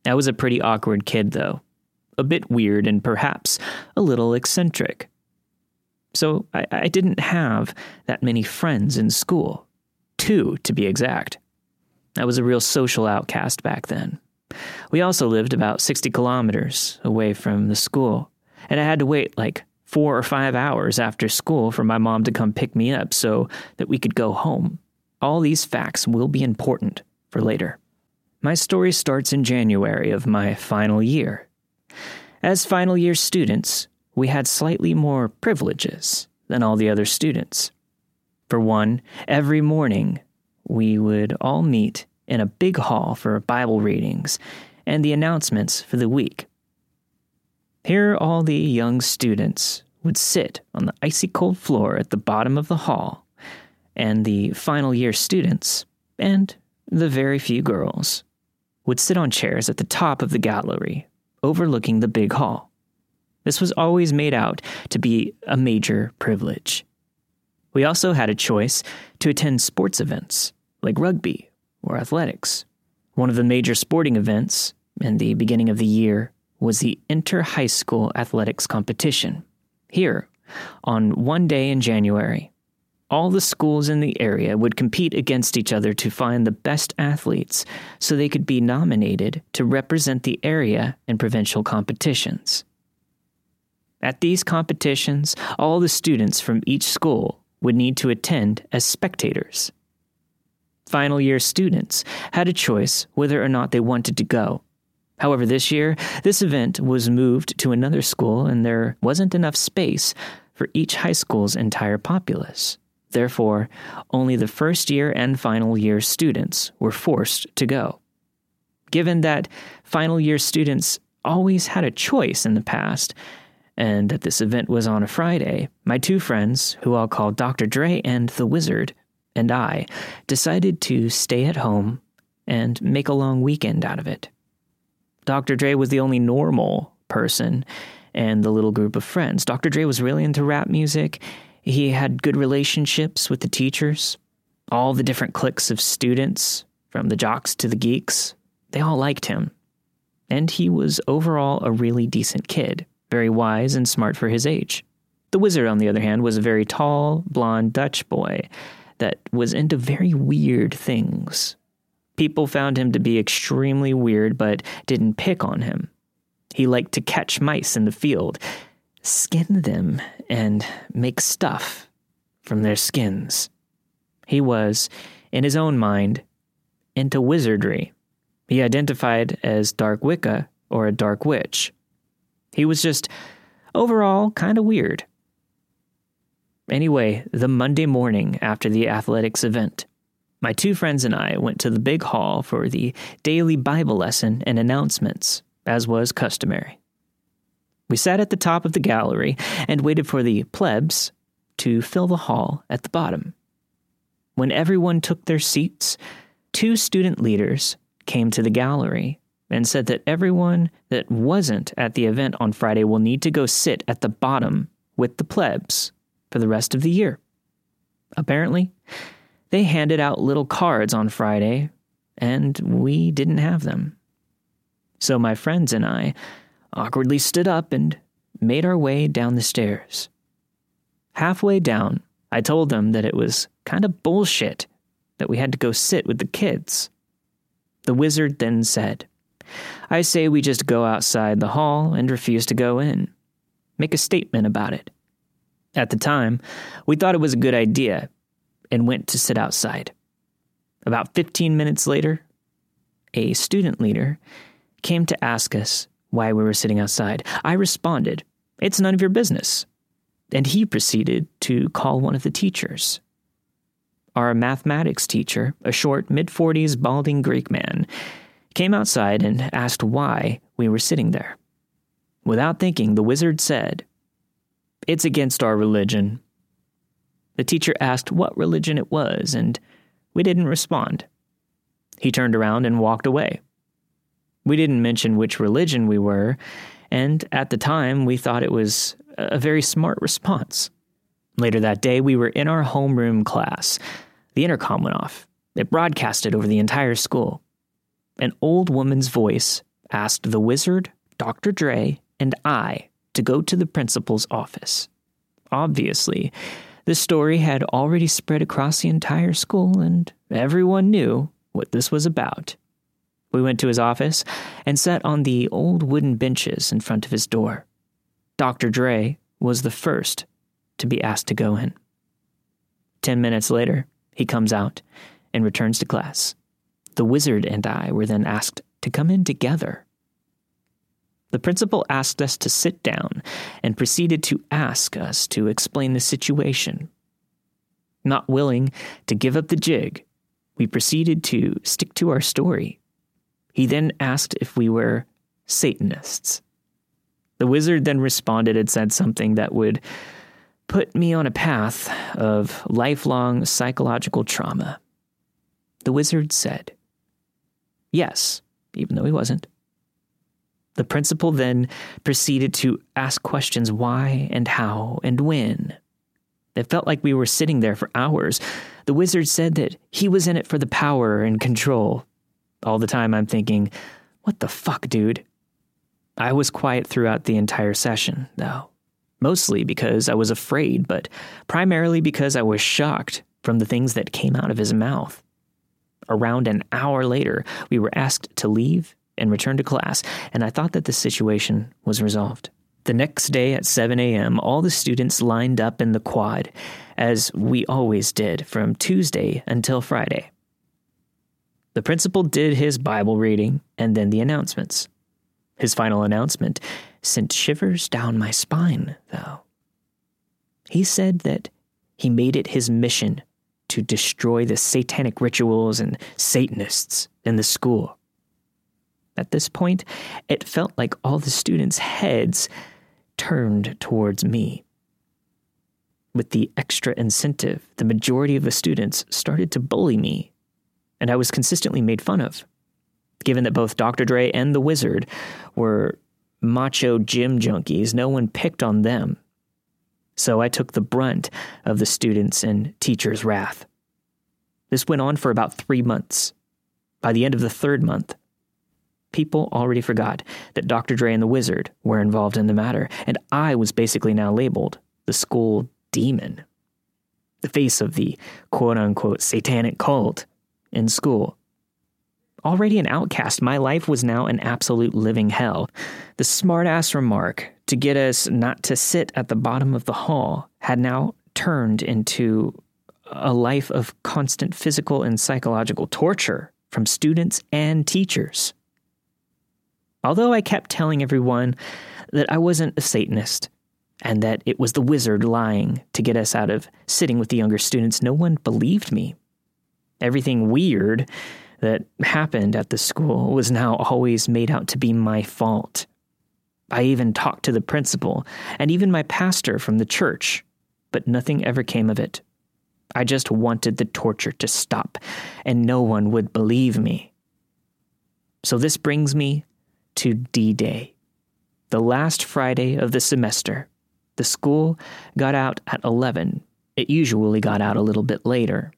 I was a pretty awkward kid, though, a bit weird and perhaps a little eccentric. So I, I, didn't have that many friends in school, two to be exact. I was a real social outcast back then. We also lived about 60 kilometers away from the school, and I had to wait like four or five hours after school for my mom to come pick me up so that we could go home. All these facts will be important for later. My story starts in January of my final year. As final year students, we had slightly more privileges than all the other students. For one, every morning we would all meet in a big hall for Bible readings and the announcements for the week. Here, all the young students would sit on the icy cold floor at the bottom of the hall, and the final year students, and the very few girls, would sit on chairs at the top of the gallery, overlooking the big hall. This was always made out to be a major privilege. We also had a choice to attend sports events like rugby or athletics. One of the major sporting events in the beginning of the year was the inter high school athletics competition. Here, on one day in January, all the schools in the area would compete against each other to find the best athletes so they could be nominated to represent the area in provincial competitions. At these competitions, all the students from each school would need to attend as spectators. Final year students had a choice whether or not they wanted to go. However, this year, this event was moved to another school and there wasn't enough space for each high school's entire populace. Therefore, only the first year and final year students were forced to go. Given that final year students always had a choice in the past, and that this event was on a Friday, my two friends, who I'll call Dr. Dre and the Wizard, and I decided to stay at home and make a long weekend out of it. Dr. Dre was the only normal person and the little group of friends. Dr. Dre was really into rap music. He had good relationships with the teachers, all the different cliques of students, from the jocks to the geeks. They all liked him. And he was overall a really decent kid very wise and smart for his age. The wizard, on the other hand, was a very tall, blond Dutch boy that was into very weird things. People found him to be extremely weird, but didn't pick on him. He liked to catch mice in the field, skin them, and make stuff from their skins. He was, in his own mind, into wizardry. He identified as Dark Wicca or a Dark Witch. He was just overall kind of weird. Anyway, the Monday morning after the athletics event, my two friends and I went to the big hall for the daily Bible lesson and announcements, as was customary. We sat at the top of the gallery and waited for the plebs to fill the hall at the bottom. When everyone took their seats, two student leaders came to the gallery and said that everyone that wasn't at the event on Friday will need to go sit at the bottom with the plebs for the rest of the year. Apparently, they handed out little cards on Friday, and we didn't have them. So my friends and I awkwardly stood up and made our way down the stairs. Halfway down, I told them that it was kind of bullshit that we had to go sit with the kids. The wizard then said, I say we just go outside the hall and refuse to go in. Make a statement about it. At the time, we thought it was a good idea and went to sit outside. About 15 minutes later, a student leader came to ask us why we were sitting outside. I responded, It's none of your business. And he proceeded to call one of the teachers. Our mathematics teacher, a short, mid 40s, balding Greek man, came outside and asked why we were sitting there. Without thinking, the wizard said, It's against our religion. The teacher asked what religion it was, and we didn't respond. He turned around and walked away. We didn't mention which religion we were, and at the time we thought it was a very smart response. Later that day, we were in our homeroom class. The intercom went off. It broadcasted over the entire school an old woman's voice asked the wizard, Dr. Dre, and I to go to the principal's office. Obviously, the story had already spread across the entire school, and everyone knew what this was about. We went to his office and sat on the old wooden benches in front of his door. Dr. Dre was the first to be asked to go in. Ten minutes later, he comes out and returns to class. The wizard and I were then asked to come in together. The principal asked us to sit down and proceeded to ask us to explain the situation. Not willing to give up the jig, we proceeded to stick to our story. He then asked if we were Satanists. The wizard then responded and said something that would put me on a path of lifelong psychological trauma. The wizard said, Yes, even though he wasn't. The principal then proceeded to ask questions why and how and when. It felt like we were sitting there for hours. The wizard said that he was in it for the power and control. All the time I'm thinking, what the fuck, dude? I was quiet throughout the entire session, though. Mostly because I was afraid, but primarily because I was shocked from the things that came out of his mouth. Around an hour later, we were asked to leave and return to class, and I thought that the situation was resolved. The next day at 7 a.m., all the students lined up in the quad, as we always did from Tuesday until Friday. The principal did his Bible reading and then the announcements. His final announcement sent shivers down my spine, though. He said that he made it his mission to destroy the satanic rituals and Satanists in the school. At this point, it felt like all the students' heads turned towards me. With the extra incentive, the majority of the students started to bully me, and I was consistently made fun of. Given that both Dr. Dre and the Wizard were macho gym junkies, no one picked on them. So I took the brunt of the students' and teachers' wrath. This went on for about three months. By the end of the third month, people already forgot that Dr. Dre and the Wizard were involved in the matter, and I was basically now labeled the school demon, the face of the quote unquote satanic cult in school. Already an outcast, my life was now an absolute living hell. The smartass remark to get us not to sit at the bottom of the hall had now turned into a life of constant physical and psychological torture from students and teachers. Although I kept telling everyone that I wasn't a Satanist and that it was the wizard lying to get us out of sitting with the younger students, no one believed me. Everything weird that happened at the school was now always made out to be my fault. I even talked to the principal and even my pastor from the church, but nothing ever came of it. I just wanted the torture to stop, and no one would believe me. So this brings me to D Day. The last Friday of the semester, the school got out at 11. It usually got out a little bit later.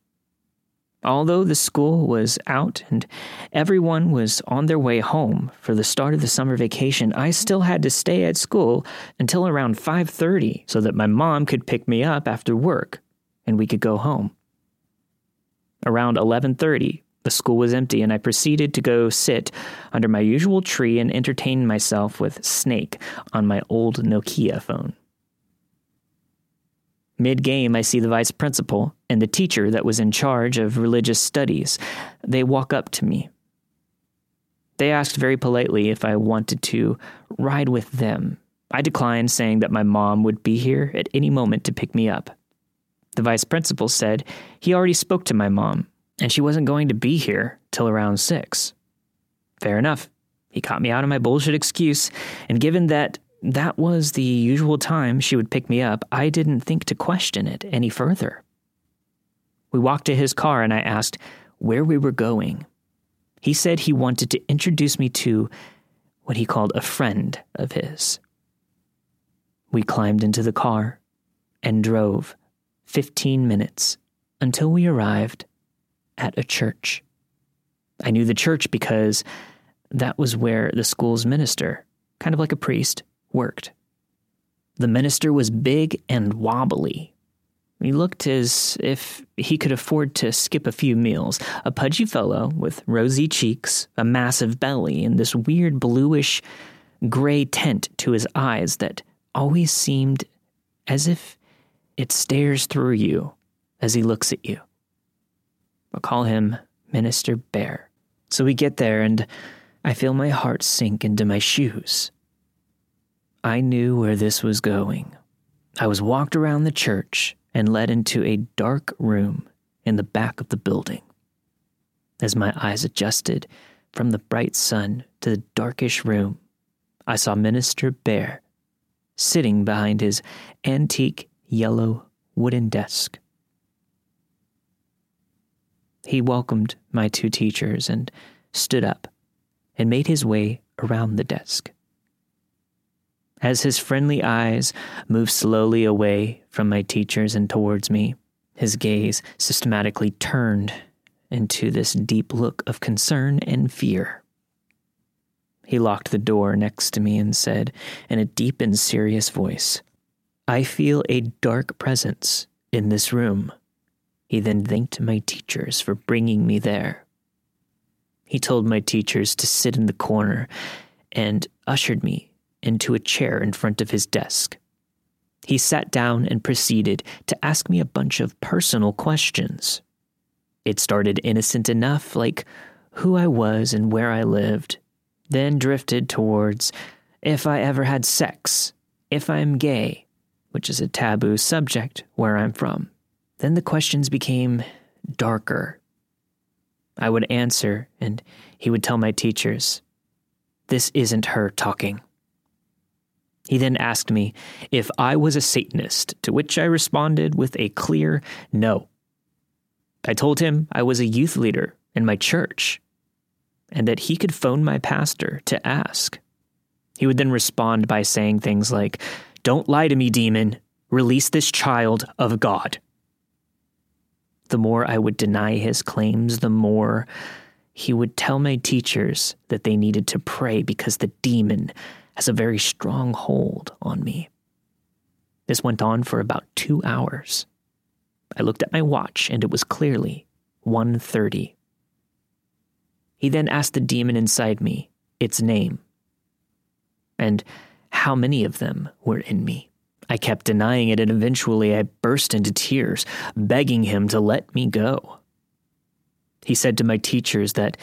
Although the school was out and everyone was on their way home for the start of the summer vacation, I still had to stay at school until around 5:30 so that my mom could pick me up after work and we could go home. Around 11:30, the school was empty, and I proceeded to go sit under my usual tree and entertain myself with Snake on my old Nokia phone. Mid game, I see the vice principal and the teacher that was in charge of religious studies. They walk up to me. They asked very politely if I wanted to ride with them. I declined, saying that my mom would be here at any moment to pick me up. The vice principal said he already spoke to my mom and she wasn't going to be here till around six. Fair enough. He caught me out of my bullshit excuse, and given that that was the usual time she would pick me up, I didn't think to question it any further. We walked to his car, and I asked where we were going. He said he wanted to introduce me to what he called a friend of his. We climbed into the car and drove 15 minutes until we arrived at a church. I knew the church because that was where the school's minister, kind of like a priest, worked. The minister was big and wobbly. He looked as if he could afford to skip a few meals. A pudgy fellow with rosy cheeks, a massive belly, and this weird bluish gray tint to his eyes that always seemed as if it stares through you as he looks at you. I'll call him Minister Bear. So we get there, and I feel my heart sink into my shoes. I knew where this was going. I was walked around the church and led into a dark room in the back of the building. As my eyes adjusted from the bright sun to the darkish room, I saw Minister Bear sitting behind his antique yellow wooden desk. He welcomed my two teachers and stood up and made his way around the desk. As his friendly eyes moved slowly away from my teachers and towards me, his gaze systematically turned into this deep look of concern and fear. He locked the door next to me and said in a deep and serious voice, I feel a dark presence in this room. He then thanked my teachers for bringing me there. He told my teachers to sit in the corner and ushered me into a chair in front of his desk. He sat down and proceeded to ask me a bunch of personal questions. It started innocent enough, like who I was and where I lived, then drifted towards if I ever had sex, if I'm gay, which is a taboo subject where I'm from. Then the questions became darker. I would answer, and he would tell my teachers, This isn't her talking. He then asked me if I was a Satanist, to which I responded with a clear no. I told him I was a youth leader in my church and that he could phone my pastor to ask. He would then respond by saying things like, Don't lie to me, demon. Release this child of God. The more I would deny his claims, the more he would tell my teachers that they needed to pray because the demon has a very strong hold on me. This went on for about two hours. I looked at my watch and it was clearly 1.30. He then asked the demon inside me its name and how many of them were in me. I kept denying it and eventually I burst into tears, begging him to let me go. He said to my teachers that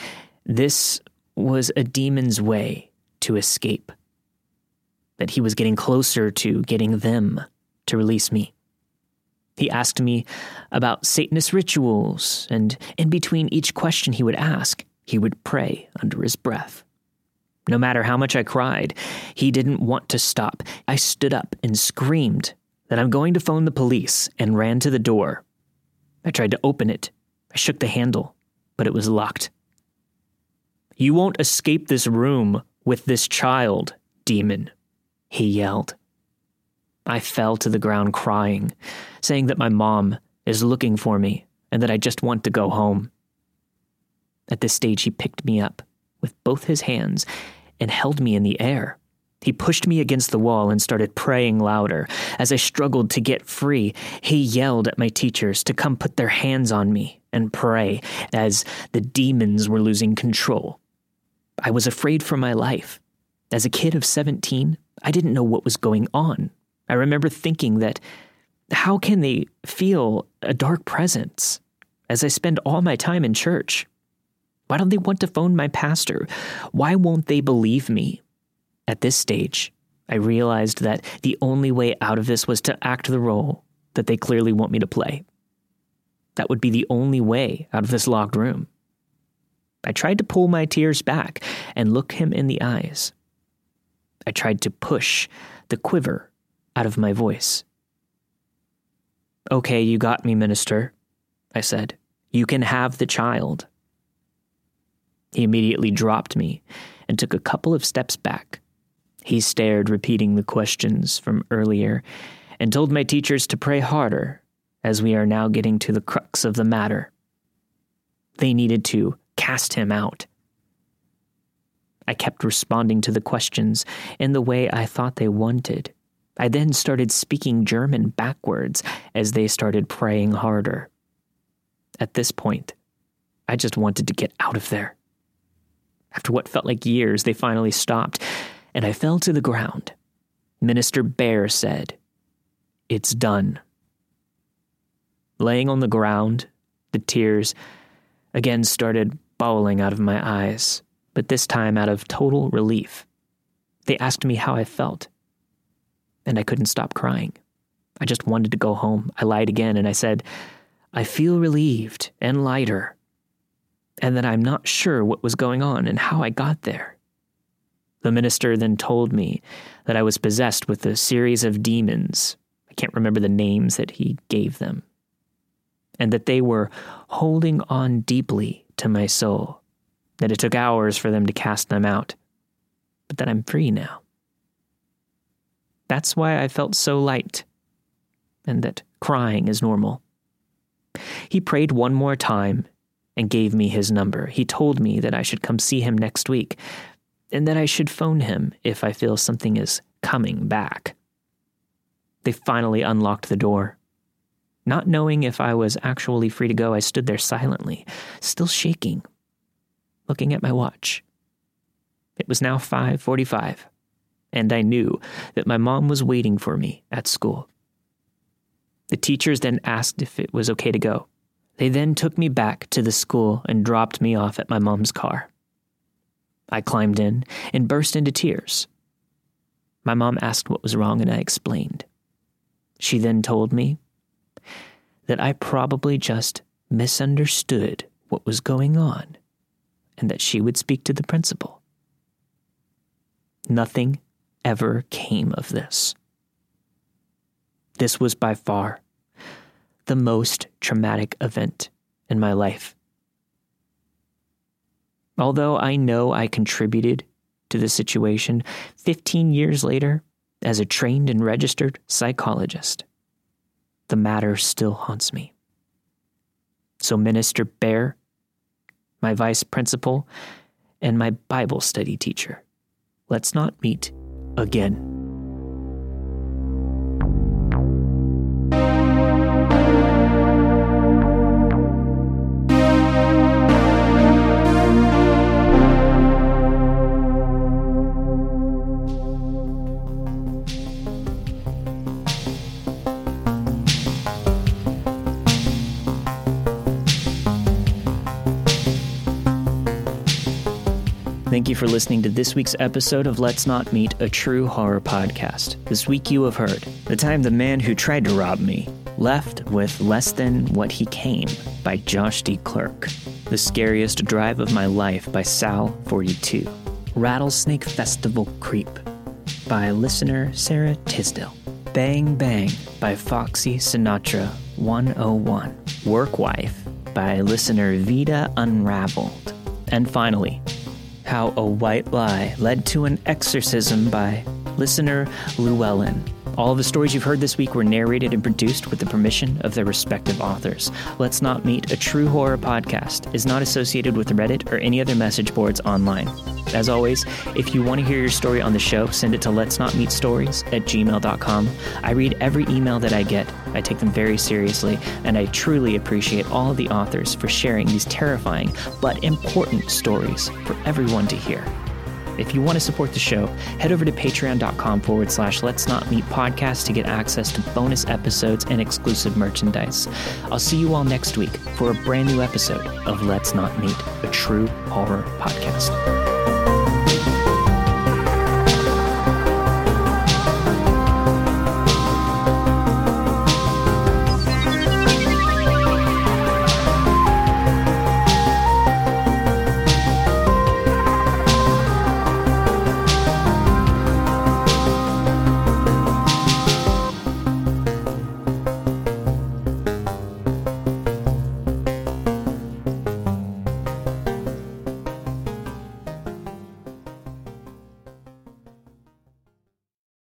this was a demon's way to escape that he was getting closer to getting them to release me. He asked me about Satanist rituals, and in between each question he would ask, he would pray under his breath. No matter how much I cried, he didn't want to stop. I stood up and screamed that I'm going to phone the police and ran to the door. I tried to open it. I shook the handle, but it was locked. You won't escape this room with this child, demon, he yelled. I fell to the ground crying, saying that my mom is looking for me and that I just want to go home. At this stage, he picked me up with both his hands and held me in the air. He pushed me against the wall and started praying louder. As I struggled to get free, he yelled at my teachers to come put their hands on me and pray as the demons were losing control. I was afraid for my life. As a kid of 17, I didn't know what was going on. I remember thinking that how can they feel a dark presence as I spend all my time in church? Why don't they want to phone my pastor? Why won't they believe me? At this stage, I realized that the only way out of this was to act the role that they clearly want me to play. That would be the only way out of this locked room. I tried to pull my tears back and look him in the eyes. I tried to push the quiver out of my voice. Okay, you got me, Minister, I said. You can have the child. He immediately dropped me and took a couple of steps back. He stared, repeating the questions from earlier, and told my teachers to pray harder, as we are now getting to the crux of the matter. They needed to cast him out. I kept responding to the questions in the way I thought they wanted. I then started speaking German backwards as they started praying harder. At this point, I just wanted to get out of there. After what felt like years, they finally stopped, and I fell to the ground. Minister Bear said, it's done. Laying on the ground, the tears again started bawling out of my eyes, but this time out of total relief. They asked me how I felt, and I couldn't stop crying. I just wanted to go home. I lied again and I said, I feel relieved and lighter, and that I'm not sure what was going on and how I got there. The minister then told me that I was possessed with a series of demons. I can't remember the names that he gave them. And that they were holding on deeply to my soul, that it took hours for them to cast them out, but that I'm free now. That's why I felt so light, and that crying is normal. He prayed one more time and gave me his number. He told me that I should come see him next week, and that I should phone him if I feel something is coming back. They finally unlocked the door. Not knowing if I was actually free to go, I stood there silently, still shaking, looking at my watch. It was now 5:45, and I knew that my mom was waiting for me at school. The teachers then asked if it was okay to go. They then took me back to the school and dropped me off at my mom's car. I climbed in and burst into tears. My mom asked what was wrong, and I explained. She then told me that I probably just misunderstood what was going on and that she would speak to the principal. Nothing ever came of this. This was by far the most traumatic event in my life. Although I know I contributed to the situation 15 years later as a trained and registered psychologist, the matter still haunts me. So, Minister Bear, my vice principal, and my Bible study teacher, let's not meet again. Thank you for listening to this week's episode of Let's Not Meet, a true horror podcast. This week you have heard The Time the Man Who Tried to Rob Me left with Less Than What He Came by Josh de Klerk, The Scariest Drive of My Life by Sal42, Rattlesnake Festival Creep by listener Sara Tisdale, Bang Bang by Foxy Sinatra 101, Work Wife by listener Vida Unraveled, and finally, how a White Lie Led to an Exorcism by listener Llewellyn. All of the stories you've heard this week were narrated and produced with the permission of their respective authors. Let's Not Meet, a true horror podcast, is not associated with Reddit or any other message boards online. As always, if you want to hear your story on the show, send it to let's not meet stories at gmail.com. I read every email that I get. I take them very seriously, and I truly appreciate all of the authors for sharing these terrifying but important stories for everyone to hear. If you want to support the show, head over to patreon.com forward slash let's not meet podcast to get access to bonus episodes and exclusive merchandise. I'll see you all next week for a brand new episode of Let's Not Meet, a true horror podcast.